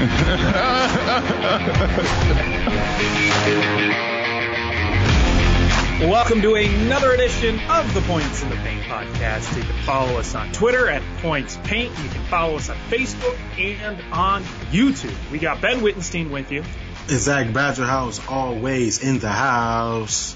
Welcome to another edition of the Points in the Paint podcast. You can follow us on Twitter at Points Paint. You can follow us on Facebook and on YouTube. We got Ben Wittenstein with you. It's Zach Badger House, always in the house.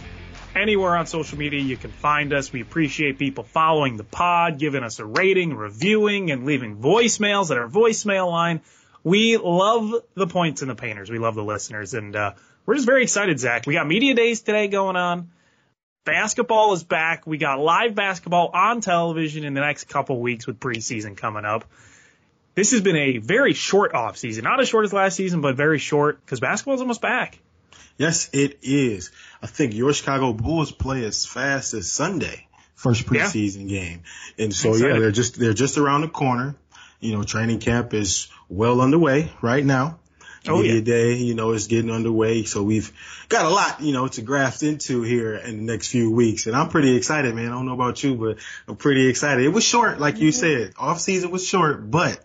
Anywhere on social media you can find us. We appreciate people following the pod, giving us a rating, reviewing, and leaving voicemails at our voicemail line. We love the Points and the Painters. We love the listeners, and uh, we're just very excited, Zach. We got media days today going on. Basketball is back. We got live basketball on television in the next couple weeks with preseason coming up. This has been a very short off season. Not as short as last season, but very short because basketball is almost back. Yes, it is. I think your Chicago Bulls play as fast as Sunday, first Yeah. preseason game. And so Excited. yeah, they're just they're just around the corner. You know, training camp is well underway right now. Oh, Media yeah. day, you know, is getting underway. So we've got a lot, you know, to graft into here in the next few weeks. And I'm pretty excited, man. I don't know about you, but I'm pretty excited. It was short, like you said. Off season was short, but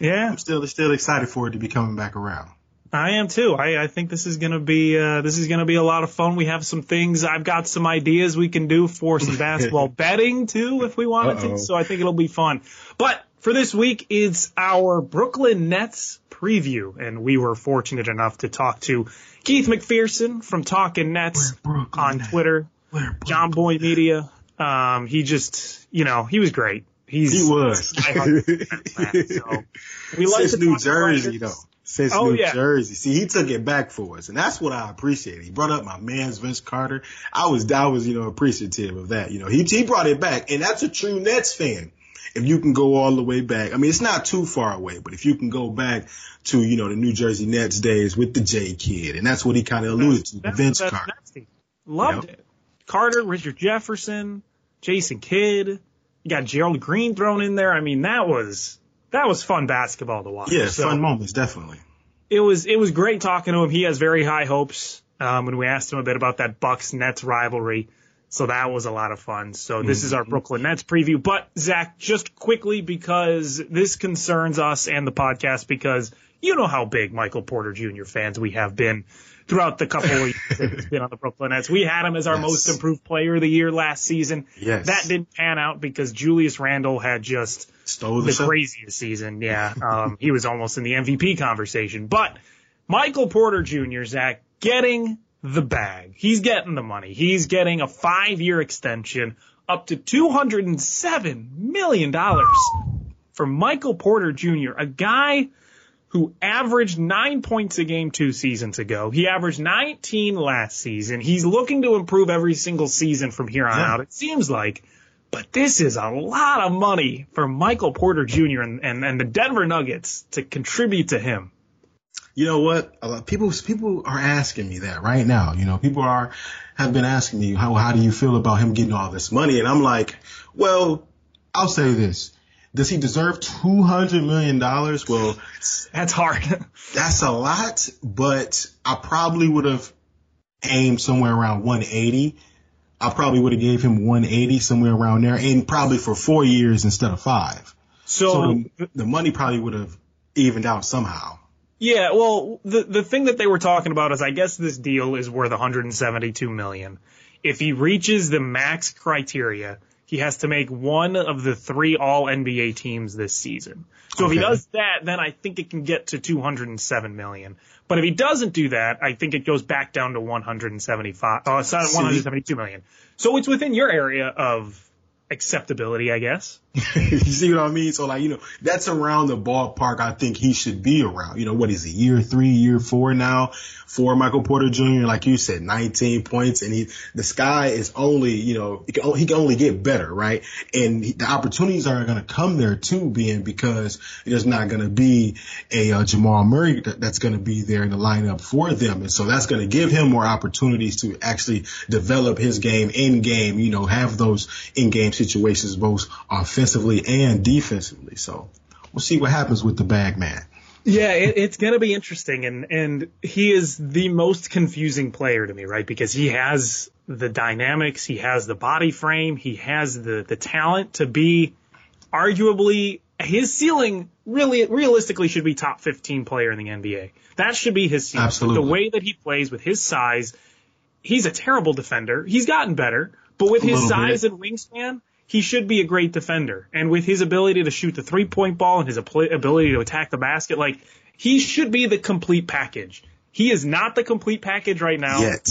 Yeah, I'm still still excited for it to be coming back around. I am too. I, I think this is gonna be uh, this is gonna be a lot of fun. We have some things. I've got some ideas we can do for some basketball betting too, if we wanted Uh-oh. to. So I think it'll be fun. But for this week, it's our Brooklyn Nets preview, and we were fortunate enough to talk to Keith McPherson from Talking Nets on. Twitter, Jomboy Media. Um, he just, you know, he was great. He's He was. Nets so we like Since New Jersey, though. Since Oh, New yeah. Jersey. See, he took it back for us. And that's what I appreciate. He brought up my man's Vince Carter. I was, I was, you know, appreciative of that. You know, he, he brought it back. And that's a true Nets fan. If you can go all the way back. I mean, it's not too far away, but if you can go back to, you know, the New Jersey Nets days with the J Kidd. And that's what he kind of alluded to, That's Vince best Carter. Team. Loved Yep. it. Carter, Richard Jefferson, Jason Kidd. You got Gerald Green thrown in there. I mean, that was that was fun basketball to watch. Yeah, So fun moments, definitely. it was it was great talking to him. He has very high hopes. Um, when we asked him a bit about that Bucks Nets rivalry, so that was a lot of fun. So this is our Brooklyn Nets preview. But Zach, just quickly because this concerns us and the podcast because you know how big Michael Porter Jr. fans we have been throughout the couple of years that he's been on the Brooklyn Nets. We had him as our Yes. most improved player of the year last season. Yes. That didn't pan out because Julius Randle had just Stole the, the craziest season. Yeah. Um, he was almost in the MVP conversation. But Michael Porter Jr., Zach, getting the bag. He's getting the money. He's getting a five year extension up to $207 million for Michael Porter Jr., a guy who averaged nine points a game two seasons ago. He averaged 19 last season. He's looking to improve every single season from here on Yeah. out, it seems like. But this is a lot of money for Michael Porter Jr. and, and, and the Denver Nuggets to contribute to him. You know what? A lot, people people are asking me that right now. You know, people are have been asking me how how do you feel about him getting all this money, and I'm like, well, I'll say this: Does he deserve two hundred million dollars? Well, That's hard. that's a lot, but I probably would have aimed somewhere around 180. I probably would have gave him 180 somewhere around there, and probably for four years instead of five. so, So the, the money probably would have evened out somehow. Yeah, well, the the thing that they were talking about is I guess this deal is worth 172 million. If he reaches the max criteria, he has to make one of the three all NBA teams this season. So if he does that, then I think it can get to 207 million. But if he doesn't do that, I think it goes back down to 175, oh, uh, it's not 172 million. So it's within your area of acceptability, I guess. you see what I mean? So like, you know, that's around the ballpark I think he should be around. You know, what is he, year three, year four now for Michael Porter Jr. Like you said, 19 points and he, the sky is only, you know, he can, he can only get better, right? And he, the opportunities are going to come there too, being because there's not going to be a uh, Jamal Murray that, that's going to be there in the lineup for them. And so that's going to give him more opportunities to actually develop his game in game, you know, have those in game situations both offensively and defensively. So we'll see what happens with the bag man. Yeah, it, it's going to be interesting, and and he is the most confusing player to me, right? Because he has the dynamics, he has the body frame, he has the the talent to be arguably his ceiling. Really, realistically, should be top fifteen player in the NBA. That should be his ceiling. Absolutely. The way that he plays with his size, he's a terrible defender. He's gotten better, but with A his size bit. and wingspan, he should be a great defender. And with his ability to shoot the three point ball and his ability to attack the basket, like he should be the complete package. He is not the complete package right now Yet.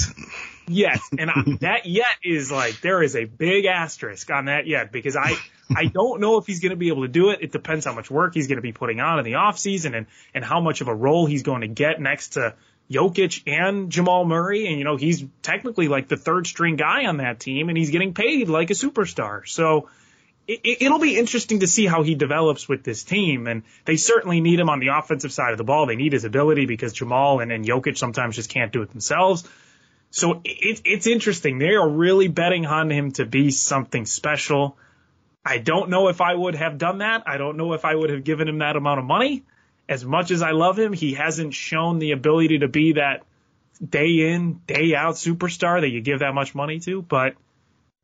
yet. And I, that yet is like, there is a big asterisk on that yet because I, I don't know if he's going to be able to do it. It depends how much work he's going to be putting on in the offseason and, and how much of a role he's going to get next to Jokic and Jamal Murray. And, you know, he's technically like the third string guy on that team and he's getting paid like a superstar. So, it, it'll be interesting to see how he develops with this team. And they certainly need him on the offensive side of the ball. They need his ability because Jamal and, and Jokic sometimes just can't do it themselves. So it, it's interesting. They are really betting on him to be something special. I don't know if I would have done that. I don't know if I would have given him that amount of money. As much as I love him, he hasn't shown the ability to be that day in, day out superstar that you give that much money to. But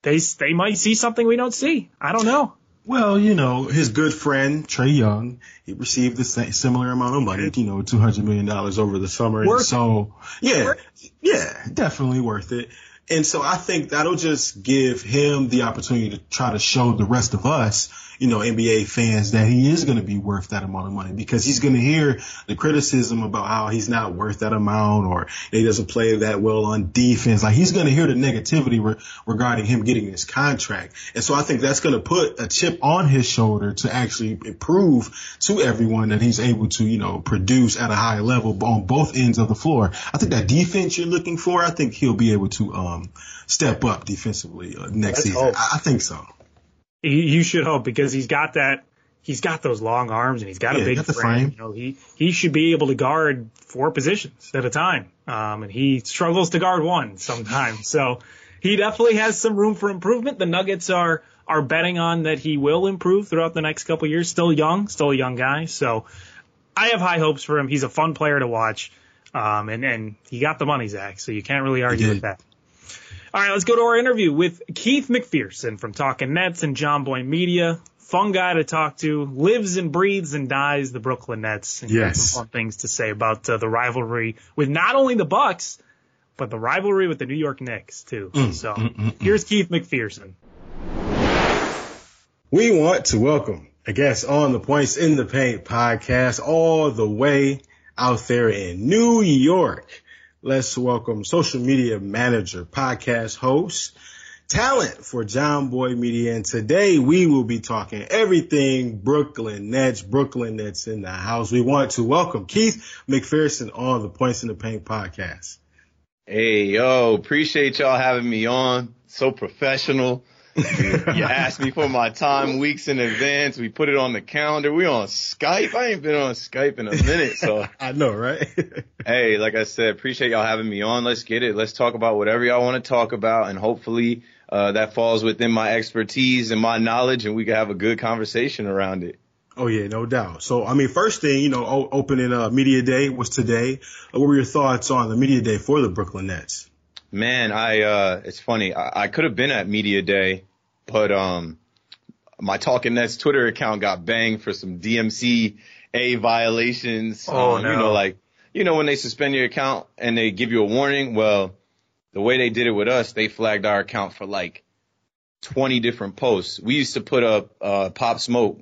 they they might see something we don't see. I don't know. Well, you know, his good friend Trae Young, he received same, similar amount of money, you know, two hundred million dollars over the summer. And Worth it. so, yeah, yeah, definitely worth it. And so I think that'll just give him the opportunity to try to show the rest of us, you know, NBA fans that he is going to be worth that amount of money because he's going to hear the criticism about how he's not worth that amount or he doesn't play that well on defense. Like he's going to hear the negativity re- regarding him getting this contract. And so I think that's going to put a chip on his shoulder to actually prove to everyone that he's able to, you know, produce at a high level on both ends of the floor. I think that defense you're looking for, I think he'll be able to, um, step up defensively uh, next Let's season. hope. I, I think so. He, you should hope because he's got that. He's got those long arms and he's got Yeah, a big got frame. You know, he he should be able to guard four positions at a time. Um, and he struggles to guard one sometimes. So he definitely has some room for improvement. The Nuggets are are betting on that he will improve throughout the next couple of years. Still young, still a young guy. So I have high hopes for him. He's a fun player to watch. Um, and, and he got the money, Zach, so you can't really argue with that. All right, let's go to our interview with Keith McPherson from Talking Nets and Jomboy Media. Fun guy to talk to. Lives and breathes and dies the Brooklyn Nets. And Yes. some fun things to say about uh, the rivalry with not only the Bucks, but the rivalry with the New York Knicks too. Mm, so mm, mm, here's Keith McPherson. We want to welcome a guest on the Points in the Paint podcast all the way out there in New York. Let's welcome social media manager, podcast host, talent for Jomboy Media. And today we will be talking everything Brooklyn Nets, Brooklyn Nets in the house. We want to welcome Keith McPherson on the Points in the Paint podcast. Hey, yo, appreciate y'all having me on. So professional. you asked me for my time weeks in advance. We put it on the calendar. We on Skype. I ain't been on Skype in a minute. So, I know, right? hey, like I said, appreciate y'all having me on. Let's get it. Let's talk about whatever y'all want to talk about. And hopefully, uh, that falls within my expertise and my knowledge and we can have a good conversation around it. Oh yeah, no doubt. So I mean, first thing you know, opening uh, media day was today. Uh, what were your thoughts on the media day for the Brooklyn Nets? Man, I uh it's funny. I, I could have been at media day, but um my Talking Nets Twitter account got banged for some DMCA violations. Oh, um, no. You know, like you know when they suspend your account and they give you a warning. Well, the way they did it with us, they flagged our account for like 20 different posts. We used to put up, uh, Pop Smoke.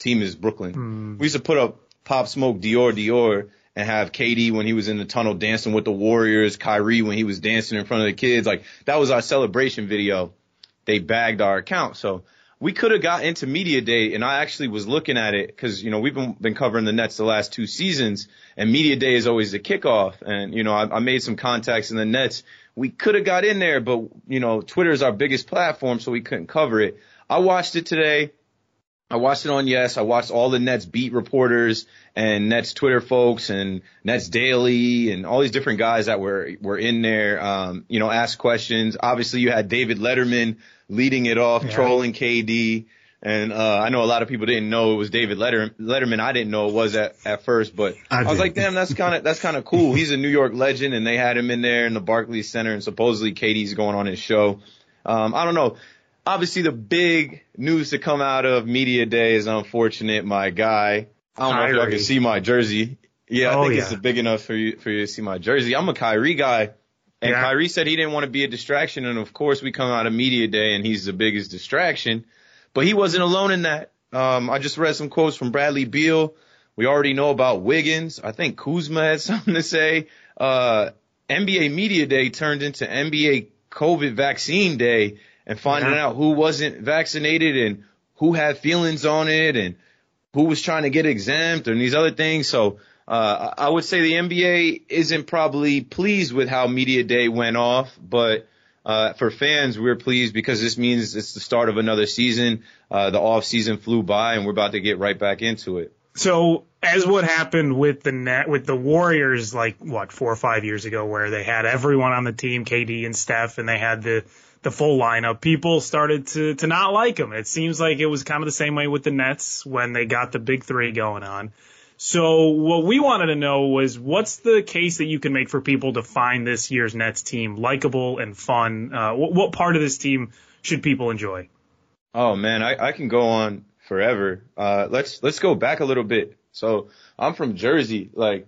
Team is Brooklyn. We used to put up Pop Smoke Dior Dior and have KD when he was in the tunnel dancing with the Warriors, Kyrie when he was dancing in front of the kids. Like that was our celebration video. They bagged our account. So we could have got into media day and I actually was looking at it because, you know, we've been, been covering the Nets the last two seasons and media day is always the kickoff. And, you know, I, I made some contacts in the Nets. We could have got in there, but, you know, Twitter is our biggest platform, so we couldn't cover it. I watched it today. I watched it on Yes. I watched all the Nets beat reporters and Nets Twitter folks and Nets Daily and all these different guys that were were in there. Um, you know, ask questions. Obviously, you had David Letterman leading it off, Yeah. trolling KD. And uh, I know a lot of people didn't know it was David Letter- Letterman. I didn't know it was at, at first, but I I, was like, damn, that's kind of that's kind of cool. He's a New York legend, and they had him in there in the Barclays Center, and supposedly KD's going on his show. Um, I don't know obviously the big news to come out of media day is unfortunate. My guy, I don't know if y'all can see my jersey. Yeah, I Oh, think it's big enough for you for you to see my jersey. I'm a Kyrie guy, and Yeah. Kyrie said he didn't want to be a distraction, and of course we come out of media day and he's the biggest distraction. But he wasn't alone in that. Um, I just read some quotes from Bradley Beal. We already know about Wiggins. I think Kuzma had something to say. Uh, NBA media day turned into NBA COVID vaccine day and finding Yeah. out who wasn't vaccinated and who had feelings on it and who was trying to get exempt and these other things. So, uh, I would say the NBA isn't probably pleased with how media day went off, but, uh, for fans, we're pleased because this means it's the start of another season. Uh, the off season flew by and we're about to get right back into it. So as what happened with the net with the Warriors, like what four or five years ago, where they had everyone on the team, KD and Steph, and they had the the full lineup. People started to to not like them. It seems like it was kind of the same way with the Nets when they got the big three going on. So what we wanted to know was what's the case that you can make for people to find this year's Nets team likable and fun? Uh, what, what part of this team should people enjoy? Oh man, I, I can go on forever. Uh, let's let's go back a little bit. So I'm from Jersey. Like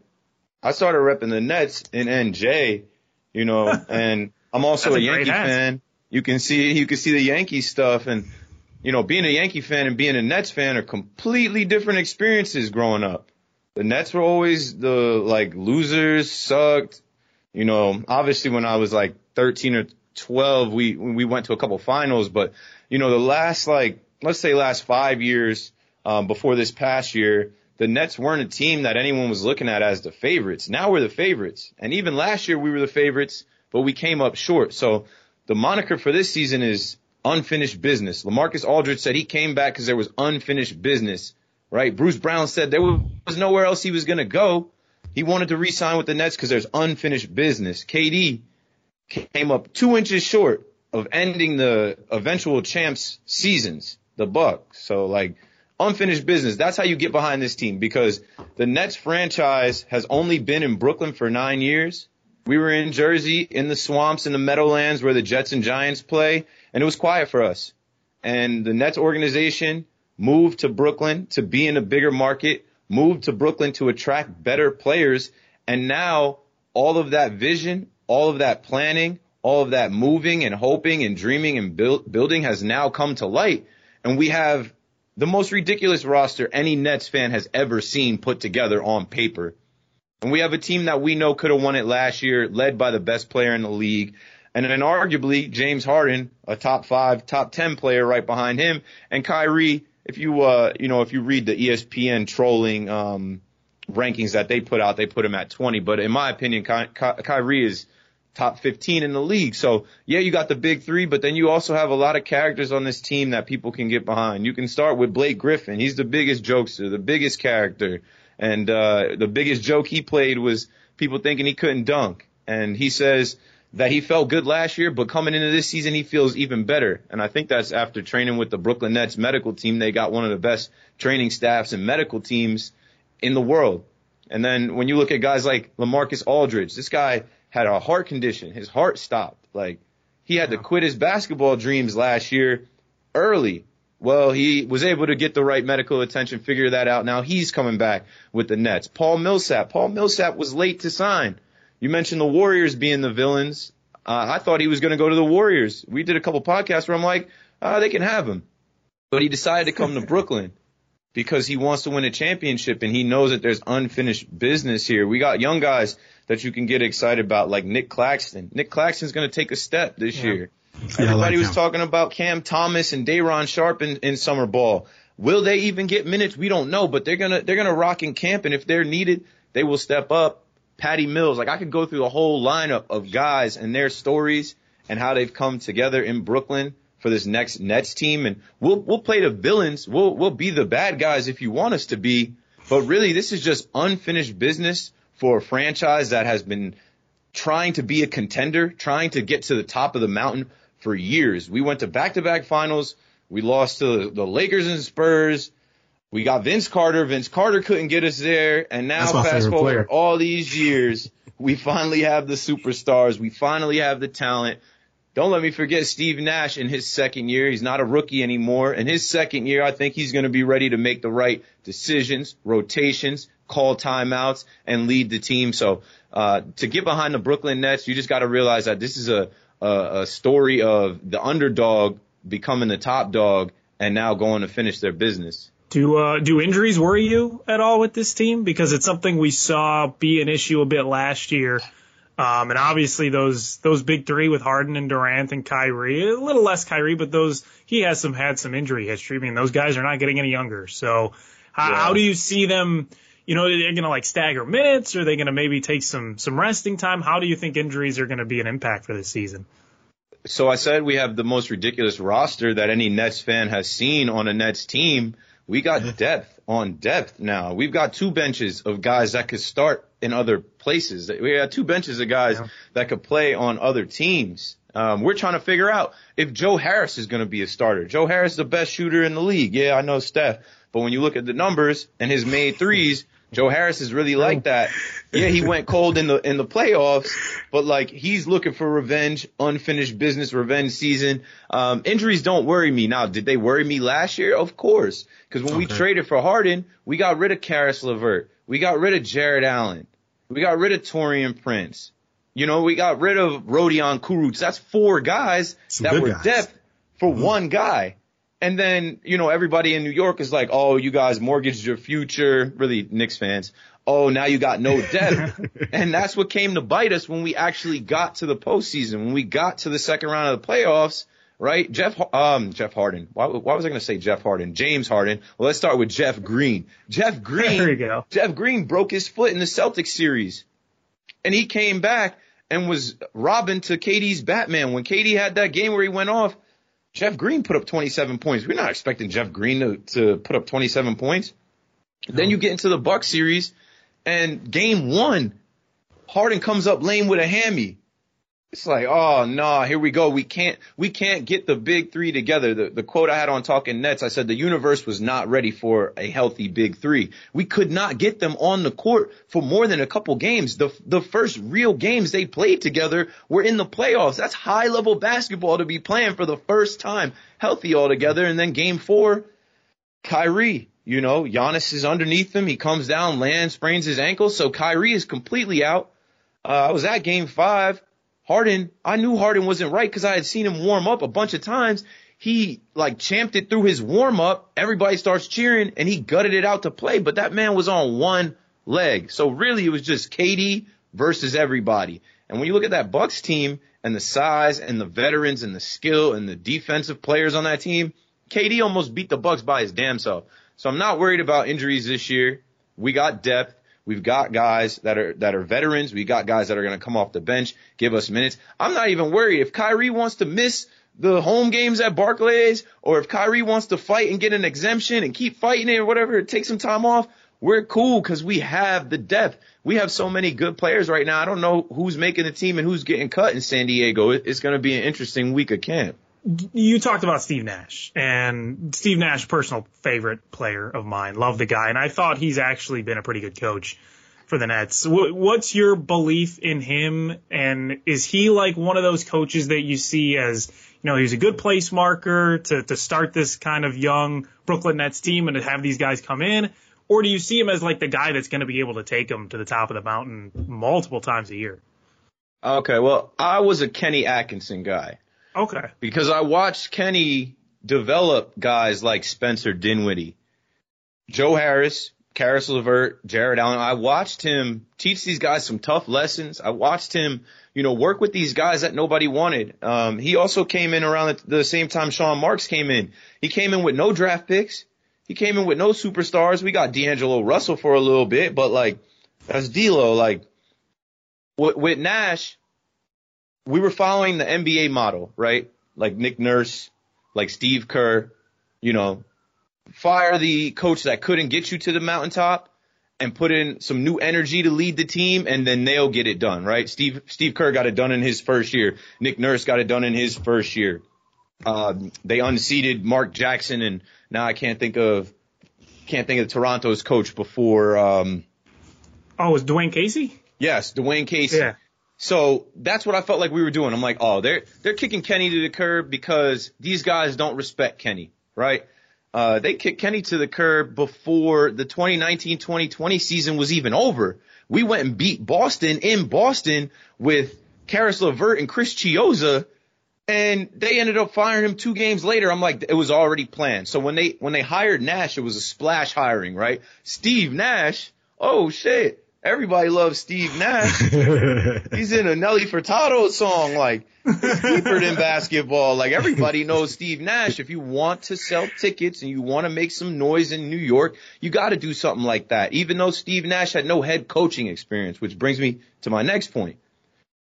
I started repping the Nets in NJ, you know, and I'm also a Yankee fan. You can see you can see the Yankee stuff, and you know, being a Yankee fan and being a Nets fan are completely different experiences growing up. The Nets were always the like losers, sucked. You know, obviously when I was like 13 or 12, we we went to a couple finals, but you know, the last like let's say last five years um, before this past year, the Nets weren't a team that anyone was looking at as the favorites. Now we're the favorites, and even last year we were the favorites, but we came up short. So the moniker for this season is unfinished business. Lamarcus Aldridge said he came back because there was unfinished business. Right? Bruce Brown said there was nowhere else he was going to go. He wanted to re-sign with the Nets because there's unfinished business. KD came up two inches short of ending the eventual champs seasons, the Bucks. So like unfinished business. That's how you get behind this team because the Nets franchise has only been in Brooklyn for nine years. We were in Jersey in the swamps in the Meadowlands where the Jets and Giants play and it was quiet for us. And the Nets organization moved to Brooklyn to be in a bigger market, moved to Brooklyn to attract better players. And now all of that vision, all of that planning, all of that moving and hoping and dreaming and build, building has now come to light. And we have the most ridiculous roster any Nets fan has ever seen put together on paper. And we have a team that we know could have won it last year, led by the best player in the league. And then arguably James Harden, a top five, top 10 player right behind him. And Kyrie, if you, uh, you know, if you read the ESPN trolling, um, rankings that they put out, they put him at 20. But in my opinion, Ky- Ky- Kyrie is top 15 in the league. So yeah, you got the big three, but then you also have a lot of characters on this team that people can get behind. You can start with Blake Griffin. He's the biggest jokester, the biggest character. And, uh, the biggest joke he played was people thinking he couldn't dunk. And he says that he felt good last year, but coming into this season, he feels even better. And I think that's after training with the Brooklyn Nets medical team. They got one of the best training staffs and medical teams in the world. And then when you look at guys like Lamarcus Aldridge, this guy had a heart condition. His heart stopped. Like he had to quit his basketball dreams last year early. Well, he was able to get the right medical attention, figure that out. Now he's coming back with the Nets. Paul Millsap. Paul Millsap was late to sign. You mentioned the Warriors being the villains. Uh, I thought he was going to go to the Warriors. We did a couple podcasts where I'm like, uh, they can have him. But he decided to come to Brooklyn because he wants to win a championship and he knows that there's unfinished business here. We got young guys that you can get excited about, like Nick Claxton. Nick Claxton's going to take a step this yeah. year. Yeah, Everybody like was talking about Cam Thomas and Day'Ron Sharpe in, in summer ball. Will they even get minutes? We don't know, but they're gonna they're gonna rock in camp, and if they're needed, they will step up. Patty Mills, like I could go through the whole lineup of guys and their stories and how they've come together in Brooklyn for this next Nets team, and we'll we'll play the villains. We'll we'll be the bad guys if you want us to be, but really this is just unfinished business for a franchise that has been trying to be a contender, trying to get to the top of the mountain for years. We went to back-to-back finals. We lost to the Lakers and Spurs. We got Vince Carter. Vince Carter couldn't get us there. And now fast forward player. all these years, we finally have the superstars. We finally have the talent. Don't let me forget Steve Nash in his second year. He's not a rookie anymore. In his second year, I think he's going to be ready to make the right decisions, rotations, call timeouts, and lead the team. So, uh, to get behind the Brooklyn Nets, you just got to realize that this is a, a, a story of the underdog becoming the top dog and now going to finish their business. Do uh, do injuries worry you at all with this team? Because it's something we saw be an issue a bit last year. Um, and obviously those those big three with Harden and Durant and Kyrie, a little less Kyrie, but those he has some had some injury history. I mean, those guys are not getting any younger. So how, yeah. how do you see them? You know, are they're going to like stagger minutes, or are they going to maybe take some some resting time? How do you think injuries are going to be an impact for this season? so I said we have the most ridiculous roster that any Nets fan has seen on a Nets team. We got depth on depth now. We've got two benches of guys that could start in other places. We got two benches of guys yeah. that could play on other teams. Um, we're trying to figure out if Joe Harris is going to be a starter. Joe Harris is the best shooter in the league. Yeah, I know Steph, but when you look at the numbers and his made threes, Joe Harris is really like that. Yeah, he went cold in the in the playoffs, but like he's looking for revenge, unfinished business, revenge season. Um, injuries don't worry me now. Did they worry me last year? Of course, because when okay. we traded for Harden, we got rid of Caris LeVert, we got rid of Jarrett Allen, we got rid of Taurean Prince. You know, we got rid of Rodion Kurucs. That's four guys Some that were guys. depth for mm-hmm. one guy. And then, you know, everybody in New York is like, oh, you guys mortgaged your future. Really, Knicks fans. Oh, now you got no debt. and that's what came to bite us when we actually got to the postseason, when we got to the second round of the playoffs, right? Jeff, um, Jeff Harden. Why, why was I going to say Jeff Harden? James Harden. Well, let's start with Jeff Green. Jeff Green. There you go. Jeff Green broke his foot in the Celtics series and he came back and was Robin to KD's Batman. When KD had that game where he went off, Jeff Green put up 27 points. We're not expecting Jeff Green to, to put up 27 points. No. Then you get into the Buck series and game one, Harden comes up lame with a hammy. It's like, oh no, nah, here we go. We can't, we can't get the big three together. The, the quote I had on Talking Nets, I said the universe was not ready for a healthy big three. We could not get them on the court for more than a couple games. The, the first real games they played together were in the playoffs. That's high level basketball to be playing for the first time healthy all together. And then game four, Kyrie, you know, Giannis is underneath him. He comes down, lands, sprains his ankle. So Kyrie is completely out. Uh, I was at game five. Harden, I knew Harden wasn't right because I had seen him warm up a bunch of times. He like champed it through his warm up. Everybody starts cheering and he gutted it out to play, but that man was on one leg. So really it was just KD versus everybody. And when you look at that Bucks team and the size and the veterans and the skill and the defensive players on that team, KD almost beat the Bucks by his damn self. So I'm not worried about injuries this year. We got depth. We've got guys that are that are veterans. We've got guys that are going to come off the bench, give us minutes. I'm not even worried if Kyrie wants to miss the home games at Barclays, or if Kyrie wants to fight and get an exemption and keep fighting it or whatever, take some time off. We're cool because we have the depth. We have so many good players right now. I don't know who's making the team and who's getting cut in San Diego. It's going to be an interesting week of camp you talked about Steve Nash and Steve Nash, personal favorite player of mine. Love the guy. And I thought he's actually been a pretty good coach for the Nets. What's your belief in him? And is he like one of those coaches that you see as, you know, he's a good place marker to, to start this kind of young Brooklyn Nets team and to have these guys come in? Or do you see him as like the guy that's going to be able to take them to the top of the mountain multiple times a year? Okay. Well, I was a Kenny Atkinson guy. Okay. Because I watched Kenny develop guys like Spencer Dinwiddie, Joe Harris, Caris LeVert, Jarrett Allen. I watched him teach these guys some tough lessons. I watched him, you know, work with these guys that nobody wanted. Um, he also came in around the, the same time Sean Marks came in. He came in with no draft picks. He came in with no superstars. We got D'Angelo Russell for a little bit, but like, that's D'Lo. Like, with, with Nash, we were following the NBA model, right? Like Nick Nurse, like Steve Kerr, you know, fire the coach that couldn't get you to the mountaintop and put in some new energy to lead the team and then they'll get it done, right? Steve, Steve Kerr got it done in his first year. Nick Nurse got it done in his first year. Um, they unseated Mark Jackson and now I can't think of, can't think of Toronto's coach before, um, Oh, it was Dwane Casey? yes, Dwane Casey. Yeah. So that's what I felt like we were doing. I'm like, oh, they're they're kicking Kenny to the curb because these guys don't respect Kenny, right? Uh, they kicked Kenny to the curb before the 2019-2020 season was even over. We went and beat Boston in Boston with Caris LeVert and Chris Chiozza, and they ended up firing him two games later. I'm like, it was already planned. So when they when they hired Nash, it was a splash hiring, right? Steve Nash, oh shit. Everybody loves Steve Nash. He's in a Nelly Furtado song, like it's deeper than basketball. Like everybody knows Steve Nash. If you want to sell tickets and you want to make some noise in New York, you got to do something like that. Even though Steve Nash had no head coaching experience, which brings me to my next point.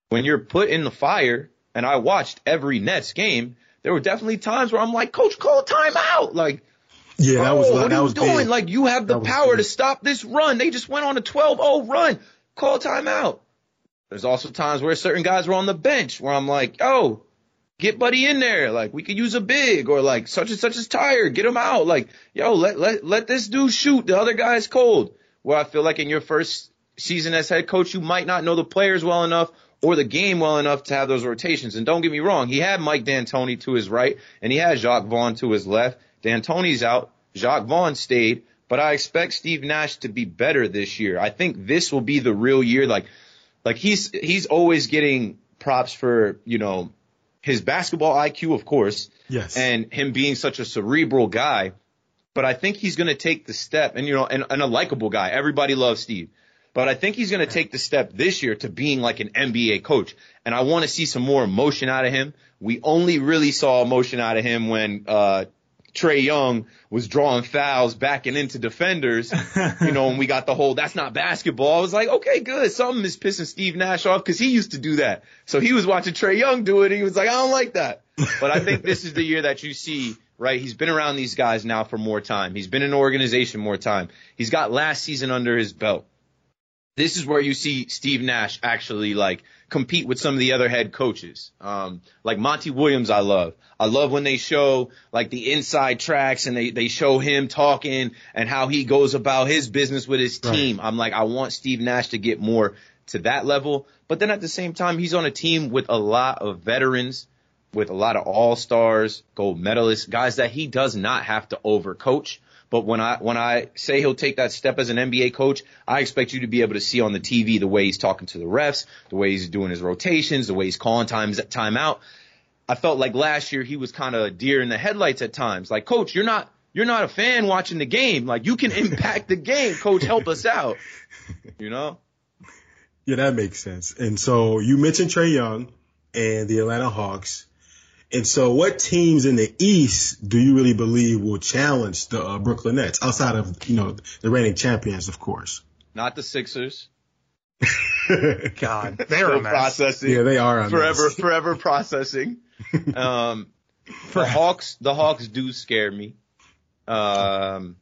When you're put in the fire, and I watched every Nets game, there were definitely times where I'm like, Coach, call a timeout. Like, Yeah, that was oh, what that are you doing? big. Like you have the power big. to stop this run. They just went on a 12-0 run. Call timeout. There's also times where certain guys were on the bench where I'm like, oh, get buddy in there. Like we could use a big or like such and such is tired. Get him out. Like, yo, let, let, let this dude shoot. The other guy's cold. Where I feel like in your first season as head coach, you might not know the players well enough or the game well enough to have those rotations. And don't get me wrong, he had Mike D'Antoni to his right and he had Jacque Vaughn to his left. D'Antoni's out. Jacque Vaughn stayed, but I expect Steve Nash to be better this year. I think this will be the real year. Like, like he's, he's always getting props for, you know, his basketball IQ, of course, Yes. and him being such a cerebral guy. But I think he's going to take the step and, you know, and, and a likable guy. Everybody loves Steve. But I think he's going to take the step this year to being like an NBA coach. And I want to see some more emotion out of him. We only really saw emotion out of him when, uh, Trae Young was drawing fouls, backing into defenders, you know, and we got the whole, that's not basketball. I was like, okay, good. Something is pissing Steve Nash off because he used to do that. So he was watching Trae Young do it. And he was like, I don't like that. But I think this is the year that you see, right? He's been around these guys now for more time. He's been in organization more time. He's got last season under his belt. This is where you see Steve Nash actually like compete with some of the other head coaches. Um, like Monty Williams, I love. I love when they show like the inside tracks and they, they show him talking and how he goes about his business with his team. I'm like, I want Steve Nash to get more to that level. But then at the same time, he's on a team with a lot of veterans, with a lot of all stars, gold medalists, guys that he does not have to overcoach. But when I when I say he'll take that step as an NBA coach, I expect you to be able to see on the TV the way he's talking to the refs, the way he's doing his rotations, the way he's calling times time out. I felt like last year he was kind of a deer in the headlights at times. Like, coach, you're not you're not a fan watching the game. Like, you can impact the game. Coach, help us out. You know? Yeah, that makes sense. And so you mentioned Trae Young and the Atlanta Hawks. And so what teams in the East do you really believe will challenge the uh, Brooklyn Nets outside of, you know, the reigning champions, of course? Not the Sixers. God, they're Still a mess. processing. Yeah, they are. a forever, mess. forever processing. Um, the Hawks, the Hawks do scare me. Um,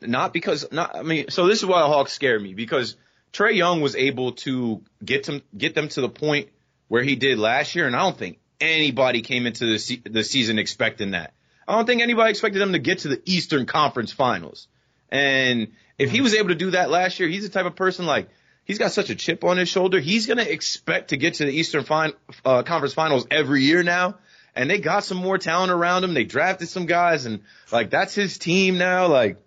not because, not, I mean, so this is why the Hawks scare me because Trae Young was able to get them, get them to the point where he did last year. And I don't think anybody came into the, se- the season expecting that. I don't think anybody expected them to get to the Eastern Conference Finals. And if he was able to do that last year, he's the type of person like, he's got such a chip on his shoulder. He's going to expect to get to the Eastern fin- uh, Conference Finals every year now. And they got some more talent around him. They drafted some guys and like that's his team now. Like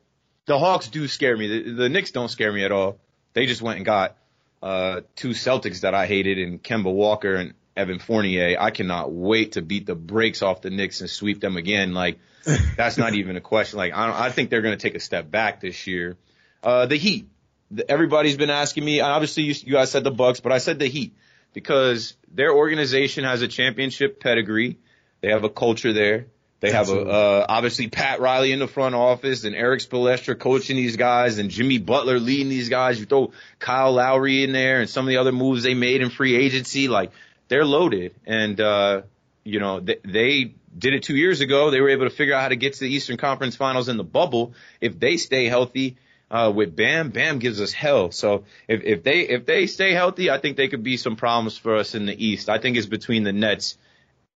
the Hawks do scare me. The, the Knicks don't scare me at all. They just went and got, uh, two Celtics that I hated and Kemba Walker and Evan Fournier. I cannot wait to beat the brakes off the Knicks and sweep them again. Like that's not even a question. Like I, don't, I think they're going to take a step back this year. Uh, the Heat. The, everybody's been asking me. Obviously, you, you guys said the Bucks, but I said the Heat because their organization has a championship pedigree. They have a culture there. They have a, uh, obviously Pat Riley in the front office and Erik Spoelstra coaching these guys and Jimmy Butler leading these guys. You throw Kyle Lowry in there and some of the other moves they made in free agency. Like they're loaded and, uh, you know, they, they did it two years ago. They were able to figure out how to get to the Eastern Conference finals in the bubble. If they stay healthy, uh, with Bam, Bam gives us hell. So if, if they, if they stay healthy, I think they could be some problems for us in the East. I think it's between the Nets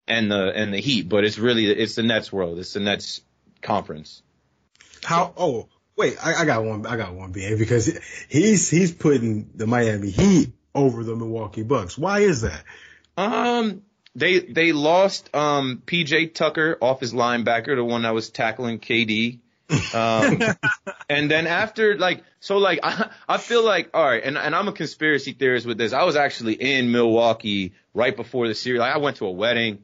and the and the Heat, but it's really it's the Nets world. It's the Nets conference. How? Oh, wait, I, I got one. I got one, BA, because he's he's putting the Miami Heat over the Milwaukee Bucks. Why is that? Um, they they lost um PJ Tucker off his linebacker, the one that was tackling KD. um, and then after like, so like, I, I feel like, all right, and, and I'm a conspiracy theorist with this. I was actually in Milwaukee right before the series. Like, I went to a wedding.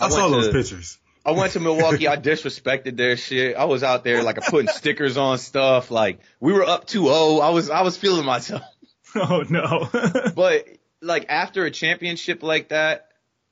I, I saw those to, pictures. I went to Milwaukee. I disrespected their shit. I was out there like putting stickers on stuff. Like we were up 2-0. I was I was feeling myself. Oh no. but like after a championship like that,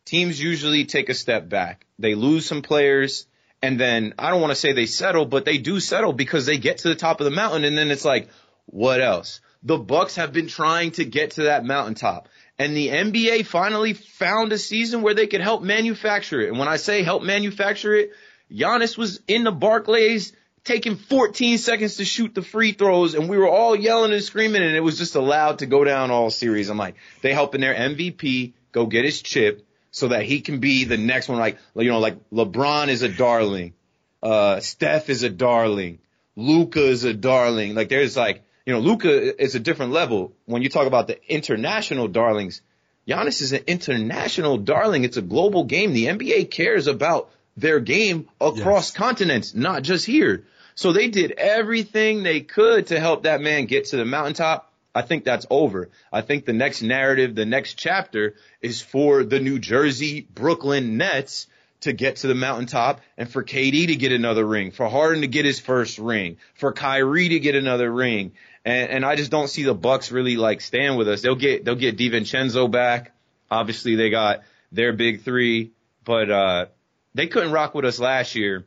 teams usually take a step back. They lose some players and then I don't want to say they settle, but they do settle because they get to the top of the mountain and then it's like, what else? The Bucks have been trying to get to that mountaintop. And the NBA finally found a season where they could help manufacture it. And when I say help manufacture it, Giannis was in the Barclays taking 14 seconds to shoot the free throws and we were all yelling and screaming and it was just allowed to go down all series. I'm like, they helping their MVP go get his chip so that he can be the next one. Like, you know, like LeBron is a darling. Uh, Steph is a darling. Luka is a darling. Like there's like, you know, Luka is a different level. When you talk about the international darlings, Giannis is an international darling. It's a global game. The NBA cares about their game across yes. continents, not just here. So they did everything they could to help that man get to the mountaintop. I think that's over. I think the next narrative, the next chapter is for the New Jersey, Brooklyn Nets to get to the mountaintop and for KD to get another ring, for Harden to get his first ring, for Kyrie to get another ring. And, and I just don't see the Bucks really like staying with us. They'll get, they'll get DiVincenzo back. Obviously they got their big three, but, uh, they couldn't rock with us last year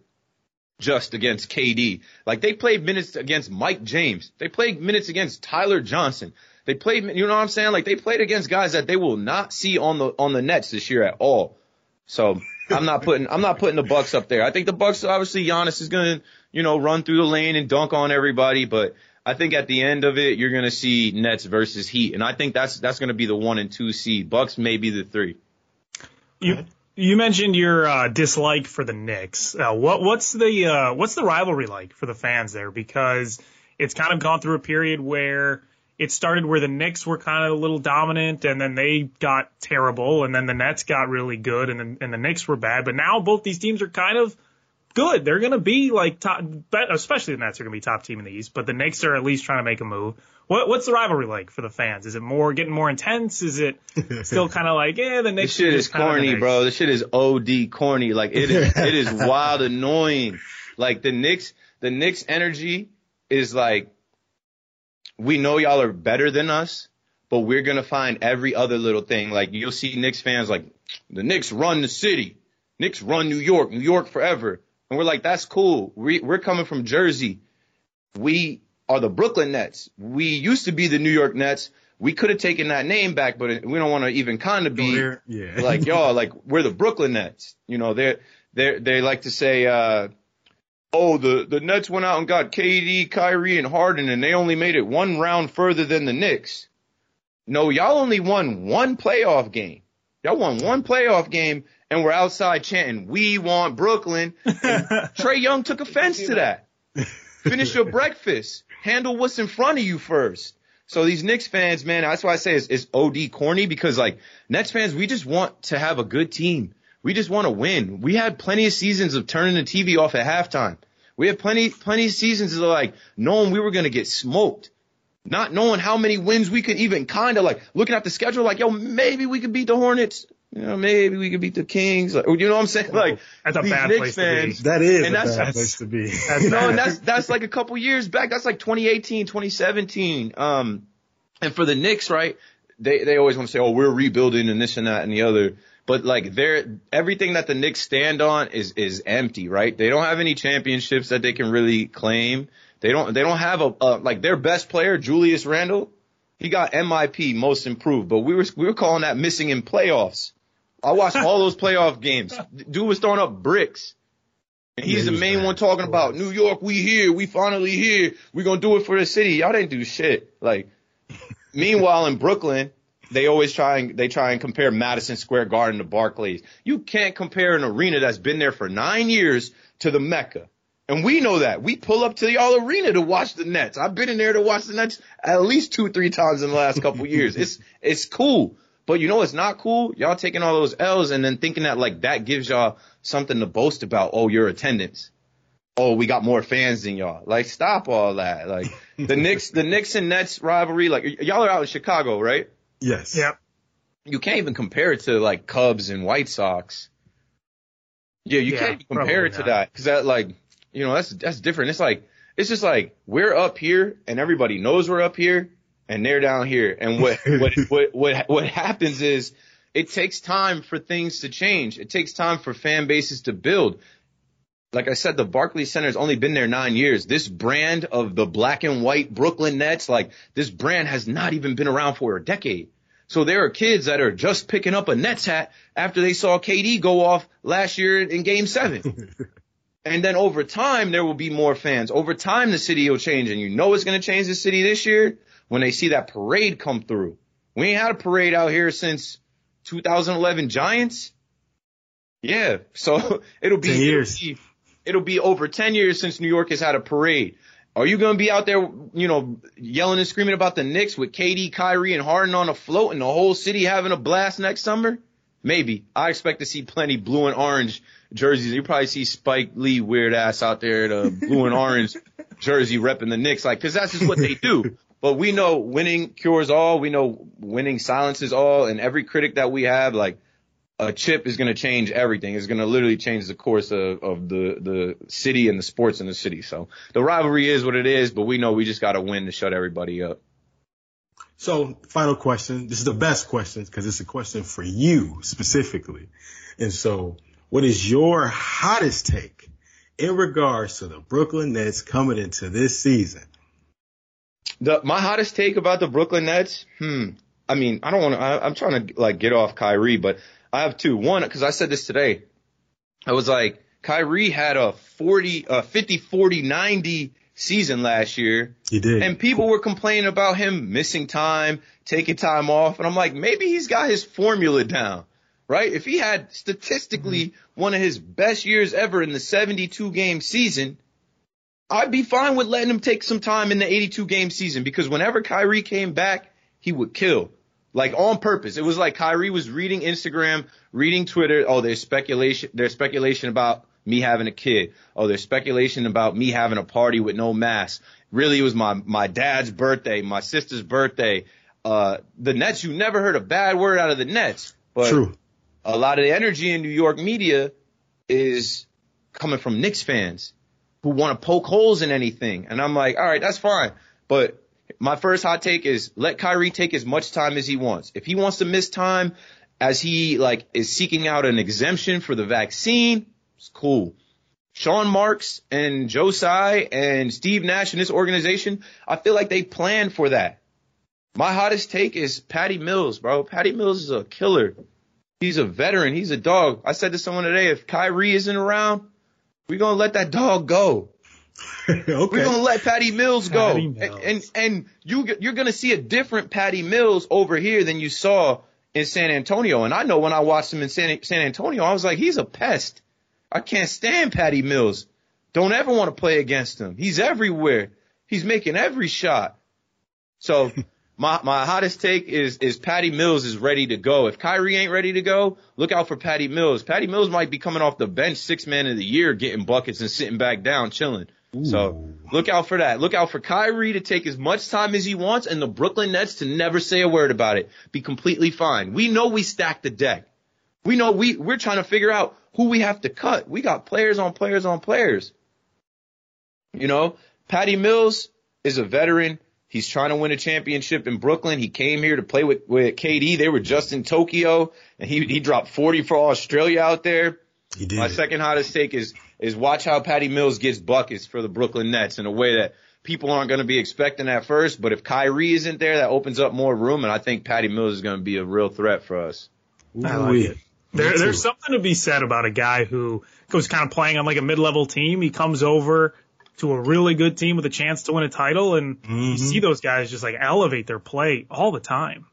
just against KD. Like they played minutes against Mike James. They played minutes against Tyler Johnson. They played, you know what I'm saying? Like they played against guys that they will not see on the, on the Nets this year at all. So I'm not putting, I'm not putting the Bucks up there. I think the Bucks, obviously Giannis is going to, you know, run through the lane and dunk on everybody, but I think at the end of it, you're going to see Nets versus Heat, and I think that's that's going to be the one and two seed. Bucks may be the three. You you mentioned your uh, dislike for the Knicks. Uh, what what's the uh, what's the rivalry like for the fans there? Because it's kind of gone through a period where it started where the Knicks were kind of a little dominant, and then they got terrible, and then the Nets got really good, and then and the Knicks were bad. But now both these teams are kind of good. They're going to be like top, especially the Nets are going to be top team in the East, but the Knicks are at least trying to make a move. What, what's the rivalry like for the fans? Is it more getting more intense? Is it still kind of like, yeah, the Knicks? This shit is corny, bro. This shit is OD corny. Like it is, it is wild annoying. Like the Knicks, the Knicks energy is like, we know y'all are better than us, but we're going to find every other little thing. Like you'll see Knicks fans like, the Knicks run the city. Knicks run New York, New York forever. And we're like, that's cool. We, we're coming from Jersey. We are the Brooklyn Nets. We used to be the New York Nets. We could have taken that name back, but we don't want to even kind of be yeah. like y'all, like we're the Brooklyn Nets. You know, they they they like to say, uh, oh, the, the Nets went out and got KD, Kyrie, and Harden, and they only made it one round further than the Knicks. No, y'all only won one playoff game. Y'all won one playoff game and we're outside chanting, we want Brooklyn. Trae Young took offense to that. Finish your breakfast. Handle what's in front of you first. So these Knicks fans, man, that's why I say it's, it's OD corny because like Nets fans, we just want to have a good team. We just want to win. We had plenty of seasons of turning the TV off at halftime. We had plenty, plenty of seasons of like knowing we were going to get smoked. Not knowing how many wins we could even kind of like looking at the schedule like, yo, maybe we could beat the Hornets you know, maybe we could beat the Kings. Like, you know what I'm saying? Like, That's a these bad Knicks place to be. That is And a that's- bad that's- place to be. That's you know, and that's that's like a couple years back. That's like 2018, 2017. Um, and for the Knicks, right? They they always want to say, oh, we're rebuilding and this and that and the other. But like they're everything that the Knicks stand on is is empty, right? They don't have any championships that they can really claim. They don't they don't have a, a like their best player, Julius Randle. He got MIP, most improved, but we were we were calling that missing in playoffs. I watched all those playoff games. Dude was throwing up bricks. And he's Yeah, the main one talking about New York, we here, we finally here, we gonna do it for the city. Y'all didn't do shit. Like, meanwhile in Brooklyn, they always try and they try and compare Madison Square Garden to Barclays. You can't compare an arena that's been there for nine years to the Mecca. And we know that. We pull up to y'all arena to watch the Nets. I've been in there to watch the Nets at least two, three times in the last couple years. It's it's cool. But you know what's not cool? Y'all taking all those L's and then thinking that like that gives y'all something to boast about. Oh, your attendance. Oh, we got more fans than y'all. Like, stop all that. Like the Knicks, the Knicks and Nets rivalry. Like y- y'all are out in Chicago, right? Yes. Yep. You can't even compare it to like Cubs and White Sox. Yeah, you Yeah, can't even compare it to not. that because that like you know that's that's different. It's like it's just like we're up here and everybody knows we're up here and they're down here. And what what what what what happens is it takes time for things to change. It takes time for fan bases to build. Like I said, the Barclays Center's only been there nine years. This brand of the black and white Brooklyn Nets, like this brand has not even been around for a decade. So there are kids that are just picking up a Nets hat after they saw KD go off last year in game seven. and then over time, there will be more fans. Over time, the city will change and you know it's going to change the city this year when they see that parade come through. We ain't had a parade out here since 2011 Giants. Yeah. So it'll be, 10 years. it'll be, it'll be over 10 years since New York has had a parade. Are you going to be out there, you know, yelling and screaming about the Knicks with KD, Kyrie, and Harden on a float and the whole city having a blast next summer? Maybe. I expect to see plenty blue and orange jerseys. You probably see Spike Lee weird ass out there, the blue and orange jersey repping the Knicks, like, cause that's just what they do. But we know winning cures all. We know winning silences all. And every critic that we have, like, a chip is going to change everything. It's going to literally change the course of, of the, the city and the sports in the city. So the rivalry is what it is, but we know we just got to win to shut everybody up. So, final question. This is the best question because it's a question for you specifically. And so, what is your hottest take in regards to the Brooklyn Nets coming into this season? The, my hottest take about the Brooklyn Nets, hmm. I mean, I don't want to, I'm trying to like get off Kyrie, but I have two. One, cause I said this today. I was like, Kyrie had a 40, uh, 50, 40, 90 season last year. He did. And people were complaining about him missing time, taking time off. And I'm like, maybe he's got his formula down, right? If he had statistically mm-hmm. one of his best years ever in the 72 game season, I'd be fine with letting him take some time in the 82 game season because whenever Kyrie came back, he would kill. Like on purpose. It was like Kyrie was reading Instagram, reading Twitter. Oh, there's speculation, there's speculation about me having a kid. Oh, there's speculation about me having a party with no mask. Really, it was my, my dad's birthday, my sister's birthday. Uh, the Nets, you never heard a bad word out of the Nets. But True. a lot of the energy in New York media is coming from Knicks fans who want to poke holes in anything. And I'm like, all right, that's fine. But my first hot take is let Kyrie take as much time as he wants. If he wants to miss time as he like is seeking out an exemption for the vaccine, it's cool. Sean Marks and Joe Tsai and Steve Nash and this organization, I feel like they planned for that. My hottest take is Patty Mills, bro. Patty Mills is a killer. He's a veteran. He's a dog. I said to someone today, if Kyrie isn't around, we're gonna let that dog go. okay. We're gonna let Patty Mills go, Patty and and, and you you're gonna see a different Patty Mills over here than you saw in San Antonio. And I know when I watched him in San San Antonio, I was like, he's a pest. I can't stand Patty Mills. Don't ever want to play against him. He's everywhere. He's making every shot. So my my hottest take is is Patty Mills is ready to go. If Kyrie ain't ready to go, look out for Patty Mills. Patty Mills might be coming off the bench six man of the year, getting buckets and sitting back down chilling. So look out for that. Look out for Kyrie to take as much time as he wants and the Brooklyn Nets to never say a word about it. Be completely fine. We know we stacked the deck. We know we, we're trying to figure out who we have to cut. We got players on players on players. You know, Patty Mills is a veteran. He's trying to win a championship in Brooklyn. He came here to play with, with KD. They were just in Tokyo and he, he dropped 40 for Australia out there. He did. My second hottest take is, is watch how Patty Mills gets buckets for the Brooklyn Nets in a way that people aren't going to be expecting at first. But if Kyrie isn't there, that opens up more room. And I think Patty Mills is going to be a real threat for us. I like it. There, there's something to be said about a guy who goes kind of playing on like a mid-level team. He comes over to a really good team with a chance to win a title, and you mm-hmm. see those guys just like elevate their play all the time.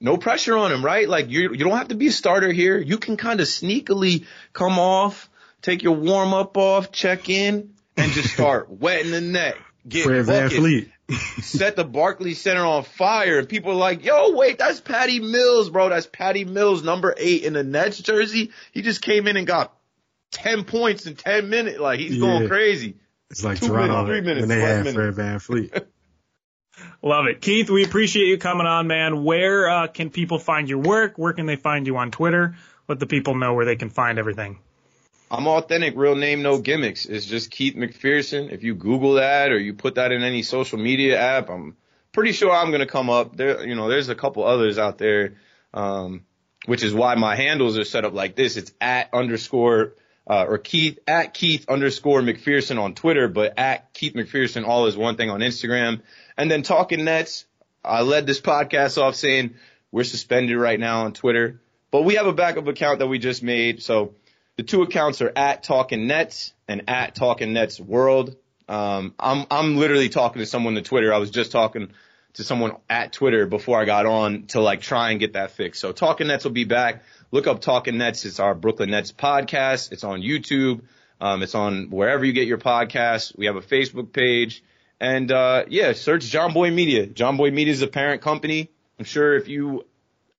no pressure on him, right? Like you you don't have to be a starter here. You can kind of sneakily come off, take your warm up off, check in, and just start wetting the net. Get Fred Van buckets, Fleet. set the Barclays Center on fire, and people are like, "Yo, wait, that's Patty Mills, bro. That's Patty Mills, number eight in the Nets jersey. He just came in and got ten points in ten minutes. Like he's going crazy." It's like Two Toronto minutes, three minutes, when they five had minutes. Fred VanVleet. Love it, Keith. We appreciate you coming on, man. Where uh, can people find your work? Where can they find you on Twitter? Let the people know where they can find everything. I'm authentic, real name, no gimmicks. It's just Keith McPherson. If you Google that or you put that in any social media app, I'm pretty sure I'm gonna come up. There, you know, there's a couple others out there, um, which is why my handles are set up like this. It's at underscore uh, or Keith at Keith underscore McPherson on Twitter, but at Keith McPherson all is one thing on Instagram. And then talking Nets, I led this podcast off saying we're suspended right now on Twitter, but we have a backup account that we just made. So the two accounts are at Talking Nets and at Talking Nets World. Um, I'm I'm literally talking to someone on Twitter. I was just talking to someone at Twitter before I got on to like try and get that fixed. So Talking Nets will be back. Look up Talking Nets. It's our Brooklyn Nets podcast. It's on YouTube. Um, it's on wherever you get your podcasts. We have a Facebook page. And uh, yeah, search Jomboy Media. Jomboy Media is a parent company. I'm sure if you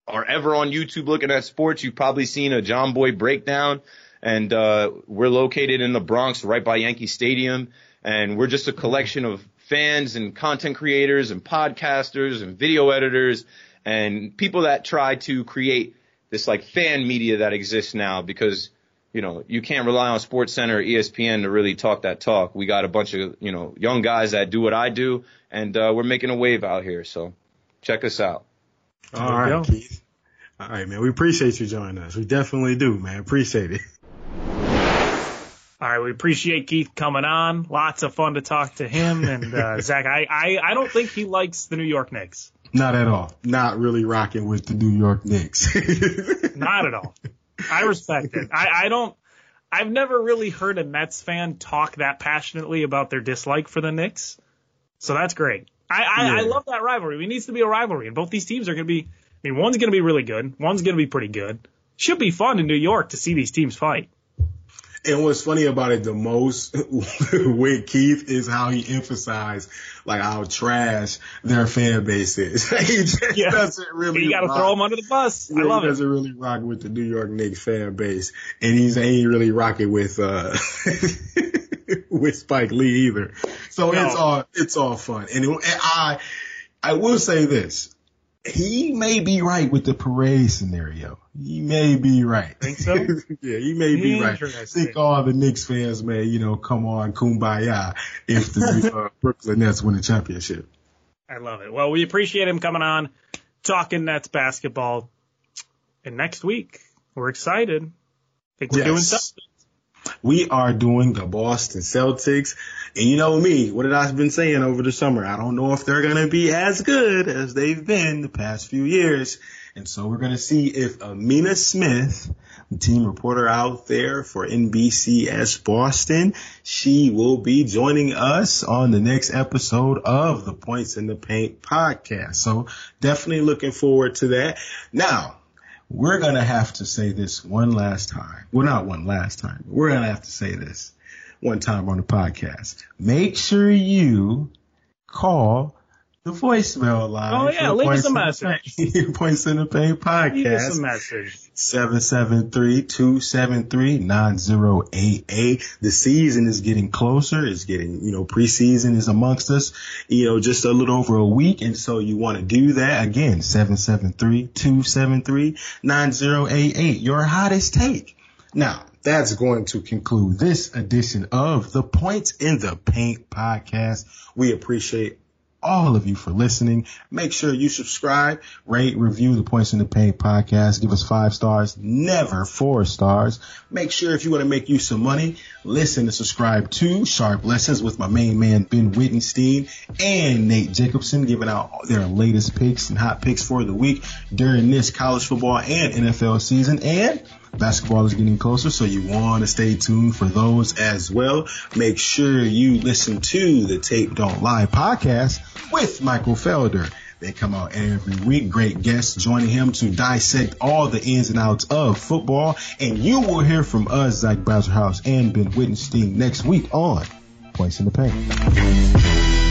are ever on YouTube looking at sports, you've probably seen a Jomboy breakdown. And uh, we're located in the Bronx, right by Yankee Stadium. And we're just a collection of fans and content creators and podcasters and video editors and people that try to create this like fan media that exists now because you know you can't rely on Sports Center or ESPN to really talk that talk. We got a bunch of you know young guys that do what I do, and uh, we're making a wave out here. So check us out. all right go. Keith. All right, man. We appreciate you joining us. We definitely do, man. Appreciate it. All right, we appreciate Keith coming on. Lots of fun to talk to him. And uh, Zach, I, I I don't think he likes the New York Knicks. Not at all. Not really rocking with the New York Knicks. Not at all. I respect it. I, I don't. I've never really heard a Nets fan talk that passionately about their dislike for the Knicks. So that's great. I, I, I love that rivalry. It needs to be a rivalry, and both these teams are going to be. I mean, one's going to be really good. One's going to be pretty good. Should be fun in New York to see these teams fight. And what's funny about it the most with Keith is how he emphasized like how trash their fan base is. he just Yeah. doesn't really. You got to rock- throw them under the bus. I Yeah, love he it. doesn't really rock with the New York Knicks fan base, and he's ain't really rocking with uh with Spike Lee either. So No. it's all it's all fun, and, it, and I I will say this: he may be right with the parade scenario. He may be right. Think so? yeah, he may be right. I think all the Knicks fans may, you know, come on kumbaya if the uh, Brooklyn Nets win the championship. I love it. Well, we appreciate him coming on, talking Nets basketball. And next week, we're excited. I think we're doing something. We are doing the Boston Celtics. And you know me, what have I have been saying over the summer? I don't know if they're going to be as good as they've been the past few years. And so we're going to see if Amina Smith, the team reporter out there for NBCS Boston, she will be joining us on the next episode of the Points in the Paint podcast. So definitely looking forward to that. Now, we're going to have to say this one last time. Well, not one last time. but We're going to have to say this one time on the podcast. Make sure you call the voicemail line. Oh, yeah, leave us a in the message. Pain- Points in the Pain Leave us a podcast. message. 773-273-9088. The season is getting closer. It's getting, you know, preseason is amongst us, you know, just a little over a week. And so you want to do that again, 773-273-9088. Your hottest take. Now, that's going to conclude this edition of the Points in the Paint podcast. We appreciate all of you for listening. Make sure you subscribe, rate, review the Points in the Paint podcast. Give us five stars, never four stars. Make sure if you want to make you some money, listen and subscribe to Sharp Lessons with my main man Ben Wittenstein and Nate Jacobson giving out their latest picks and hot picks for the week during this college football and NFL season. And Basketball is getting closer, so you want to stay tuned for those as well. Make sure you listen to the Tape Don't Lie podcast with Michael Felder. They come out every week. Great guests joining him to dissect all the ins and outs of football. And you will hear from us, Zach Bowserhouse and Ben Wittenstein next week on Points in the Paint.